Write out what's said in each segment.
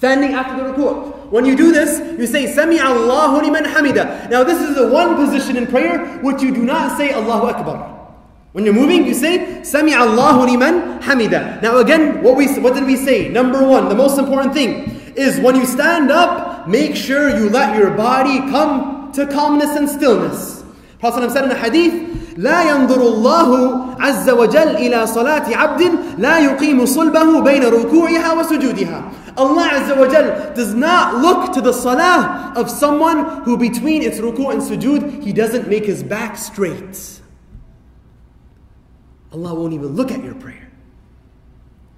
standing after the ruku'. When you do this, you say Sami Allahu liman hamida. Now this is the one position in prayer which you do not say Allahu Akbar. When you're moving, you say Sami Allahu liman hamida. Now again, what we what did we say? Number one, the most important thing is when you stand up, make sure you let your body come to calmness and stillness. Prophet said in a hadith, لا ينظر الله عز وجل إلى صلاة عبد لا يقيم صلبه بين ركوعها وسجودها. Allah Azza wa Jal does not look to the salah of someone who between its ruku and sujood, he doesn't make his back straight. Allah won't even look at your prayer.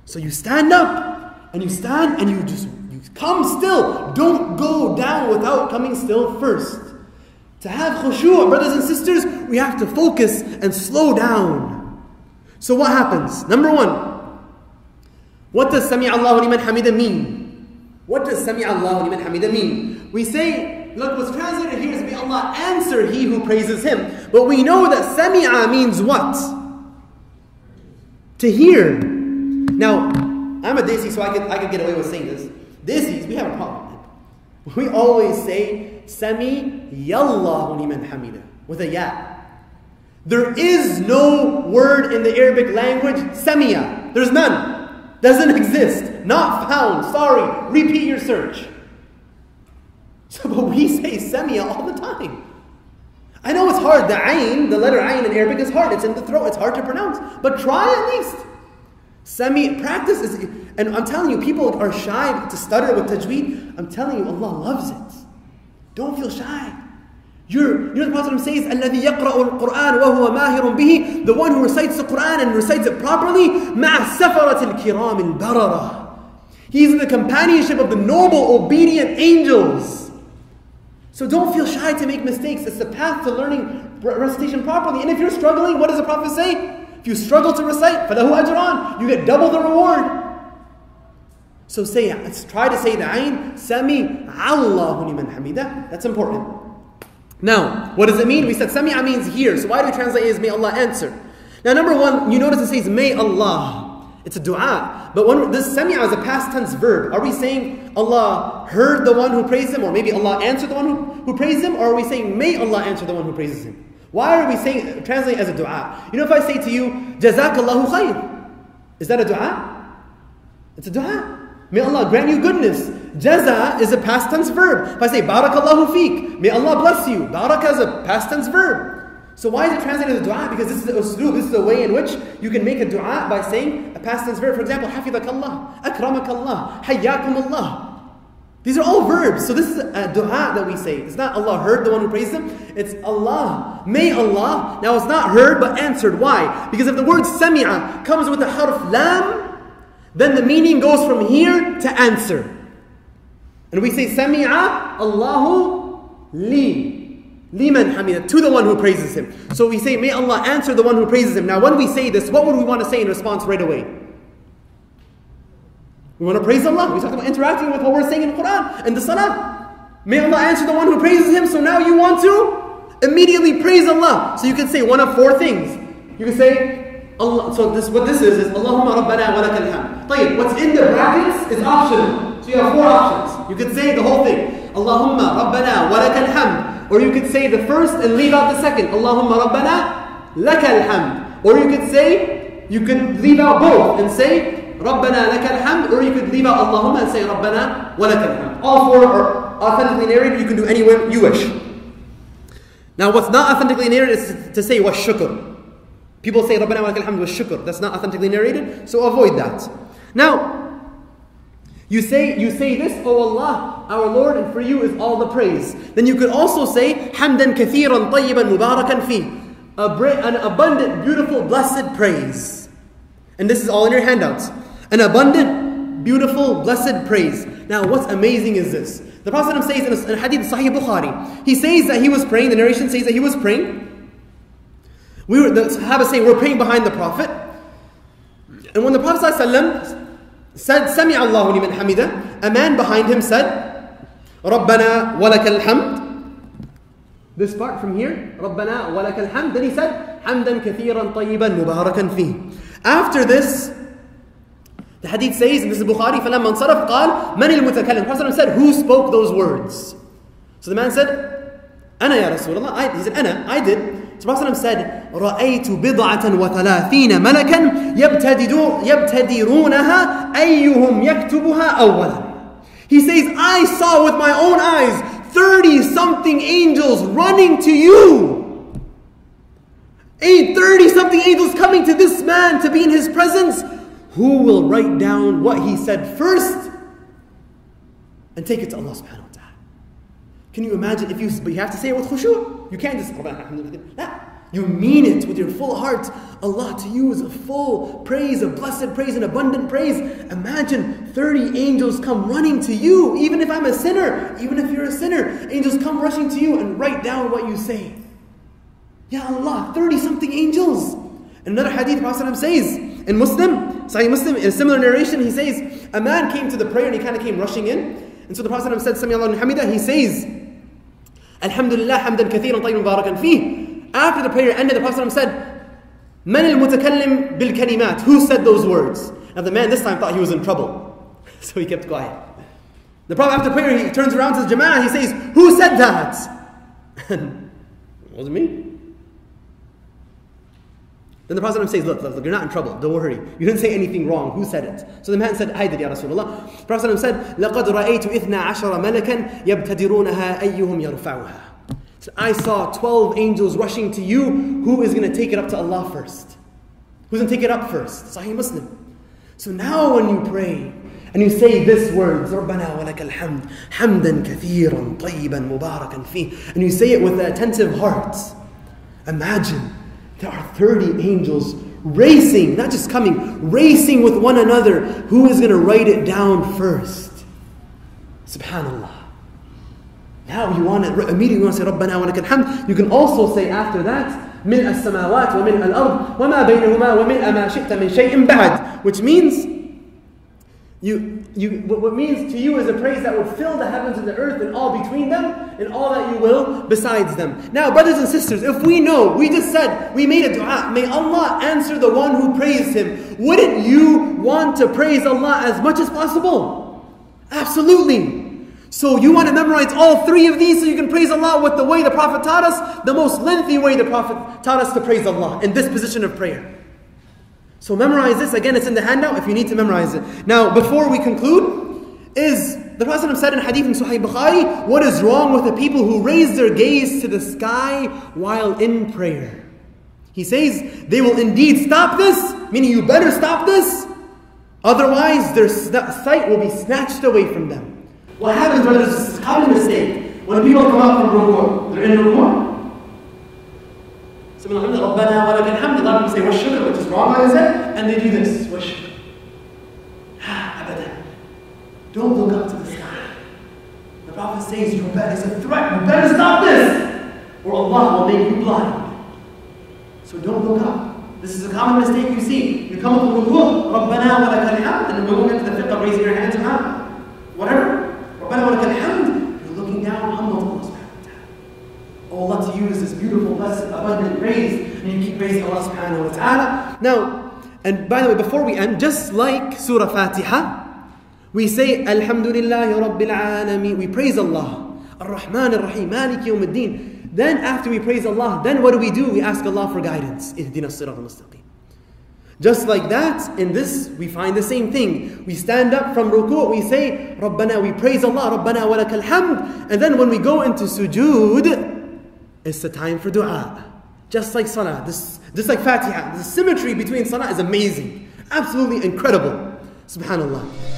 So you stand up and you stand and you just you come still. Don't go down without coming still first. To have khushu', brothers and sisters, we have to focus and slow down. So what happens? Number one, what does Sami Allahu liman hamida mean? What does Sami Allahu liman hamida mean? We say, look, what's translated here is may Allah answer he who praises him. But we know that Sami'a means what? To hear. Now, I'm a Desi, so I could, I could get away with saying this. Desis, we have a problem. We always say, Sami Yallahu liman hamida, with a ya. There is no word in the Arabic language, Samiya. There's none. Doesn't exist. Not found. Sorry. Repeat your search. So, but we say semia all the time. I know it's hard. The ayn, the letter ayn in Arabic is hard. It's in the throat. It's hard to pronounce. But try at least. Semi practice is, and I'm telling you, people are shy to stutter with tajweed. I'm telling you, Allah loves it. Don't feel shy. You're, you know the Prophet says, الذي يقرأ القرآن وهو ماهر به, the one who recites the Quran and recites it properly, مع السفرة الكرام البررة. He's in the companionship of the noble, obedient angels. So don't feel shy to make mistakes. It's the path to learning recitation properly. And if you're struggling, what does the Prophet say? If you struggle to recite, فَلَهُ أَجْران. You get double the reward. So say, try to say the ayn, Sami Allahu liman hamida. That's important. Now, what does it mean? We said Sami'a means hear. So why do we translate it as may Allah answer? Now, number one, you notice it says may Allah. It's a dua. But when this Sami'a is a past tense verb, are we saying Allah heard the one who praised him, or maybe Allah answered the one who, who praised him, or are we saying may Allah answer the one who praises him? Why are we saying translate as a dua? You know, if I say to you, Jazakallahu khair, is that a dua? It's a dua. May Allah grant you goodness. Jaza is a past tense verb. If I say Barakallahu feek, may Allah bless you. Baraka is a past tense verb. So why is it translated as dua? Because this is the uslub, this is the way in which you can make a dua by saying a past tense verb. For example, Hafidakallah, Akramakallah, Hayyakumullah. These are all verbs. So this is a dua that we say. It's not Allah heard the one who praised him. It's Allah. May Allah. Now it's not heard but answered. Why? Because if the word sami'a comes with the harf lam, then the meaning goes from here to answer. And we say, Sami'a Allahu li. Liman hamida, to the one who praises him. So we say, may Allah answer the one who praises him. Now, when we say this, what would we want to say in response right away? We want to praise Allah. We talk about interacting with what we're saying in the Quran and the Salah. May Allah answer the one who praises him. So now you want to immediately praise Allah. So you can say one of four things. You can say, Allah, so this what this is is Allahumma Rabbana wa say what's in the brackets is optional. So you have four options. You could say the whole thing. Allahumma rabbana walakal hamd. Or you could say the first and leave out the second. Allahumma rabbana lakal hamd. Or you could say, you could leave out both and say rabbana lakal hamd. Or you could leave out Allahumma and say rabbana walakal hamd. All four are authentically narrated. You can do any way you wish. Now what's not authentically narrated is to say wa shukr. People say Rabbana wa lakal hamd wa shukr. That's not authentically narrated, so avoid that. Now, you say you say this, O oh Allah, our Lord, and for you is all the praise. Then you could also say hamdan kathiran tayyiban mubarakan fi. An abundant, beautiful, blessed praise. And this is all in your handouts. An abundant, beautiful, blessed praise. Now, what's amazing is this. The Prophet says in a hadith Sahih Bukhari, he says that he was praying, the narration says that he was praying, we were, the Sahaba saying, we're praying behind the Prophet. And when the Prophet ﷺ said, Sami Allahu liman hamida, a man behind him said, Rabbana walakal hamd. This part from here, Rabbana walakal hamd. Then he said, Hamdan kathiran tayyiban mubarakan fi. After this, The hadith says, and this is Bukhari, فَلَمَّا انصرف قال من المتكلم? The Prophet said, who spoke those words? So the man said, أنا يا رسول الله. I, he said, أنا, I did. So the Prophet said, رأيت بضعة وثلاثين ملكا يبتدرونها أيهم يكتبها أولا. He says, I saw with my own eyes 30 something angels running to you. A 30 something angels coming to this man to be in his presence. Who will write down what he said first and take it to Allah subhanahu wa ta'ala? Can you imagine if you, but you have to say it with khushu'. You can't just, you mean it with your full heart. Allah to you is a full praise, a blessed praise, an abundant praise. Imagine 30 angels come running to you, even if I'm a sinner, even if you're a sinner. Angels come rushing to you and write down what you say. Ya Allah, 30 something angels. Another hadith, Prophet says in Muslim, Sahih Muslim, in a similar narration, he says, a man came to the prayer and he kind of came rushing in. And so the Prophet said, Sami Allah he says, Alhamdulillah, hamdan kathiran tayyiban mubarakan fih After the prayer ended, the Prophet said, Man al mutakallim bil kalimat. Who said those words? Now the man this time thought he was in trouble. So he kept quiet. The Prophet after prayer, he turns around to the Jama'ah, he says, Who said that? it wasn't me. Then the Prophet says, look, look, look, you're not in trouble. Don't worry. You didn't say anything wrong. Who said it? So the man said, I did, Ya Rasulullah. The Prophet said, لَقَدْ رَأَيْتُ إِثْنَا عَشَرَ مَلَكًا يَبْتَدِرُونَهَا أَيُّهُمْ يَرْفَعُهَا so I saw 12 angels rushing to you. Who is going to take it up to Allah first? Who's going to take it up first? Sahih Muslim. So now when you pray, and you say this words, رَبَّنَا وَلَكَ الْحَمْدِ حَمْدًا كَثِيرًا طَيِّبًا مُبَارَكًا فِيهِ And you say it with an attentive heart. Imagine there are 30 angels racing, not just coming, racing with one another. Who is going to write it down first? Subhanallah. Now you want to immediately want to say ربنا ولك الحمد. You can also say after that ملء السماوات وملء الأرض وما بينهما وملء ما شئت من شيء بعد. Which means you, you, what means to you is a praise that will fill the heavens and the earth and all between them and all that you will besides them. Now, brothers and sisters, if we know, we just said, we made a dua, may Allah answer the one who praised Him. Wouldn't you want to praise Allah as much as possible? Absolutely. So you want to memorize all three of these so you can praise Allah with the way the Prophet taught us, the most lengthy way the Prophet taught us to praise Allah in this position of prayer. So memorize this. Again, it's in the handout if you need to memorize it. Now, before we conclude, is the Prophet said in Hadith in Sahih Bukhari, what is wrong with the people who raise their gaze to the sky while in prayer? He says, they will indeed stop this, meaning you better stop this, otherwise their sight will be snatched away from them. What happens when is a common mistake? When people come out from ruku, they're in ruku. Someone says, Rabbana wa lakal hamd, Allah say, wa shukr, which is wrong, like I and they do this, wa shukr. Don't look up to the sky. The Prophet says, your bed is a threat, you better stop this, or Allah will make you blind. So don't look up. This is a common mistake you see. You come up with ruku, Rabbana wa lakal hamd, and we're going into the fiqh of raising your hand ta'ala. Now, and by the way, before we end, just like Surah Fatiha, we say Alhamdulillah Rabbil Alameen. We praise Allah. Ar-Rahman Ar-Rahim. Malik Yawm. Then after we praise Allah, then what do we do? We ask Allah for guidance. Ihdina sirat al-mustaqim. Just like that, in this, we find the same thing. We stand up from ruku', we say, Rabbana, we praise Allah, Rabbana wa lakal hamd. And then when we go into sujood, it's the time for dua. Just like salah, this, just like Fatiha, the symmetry between salah is amazing. Absolutely incredible. Subhanallah.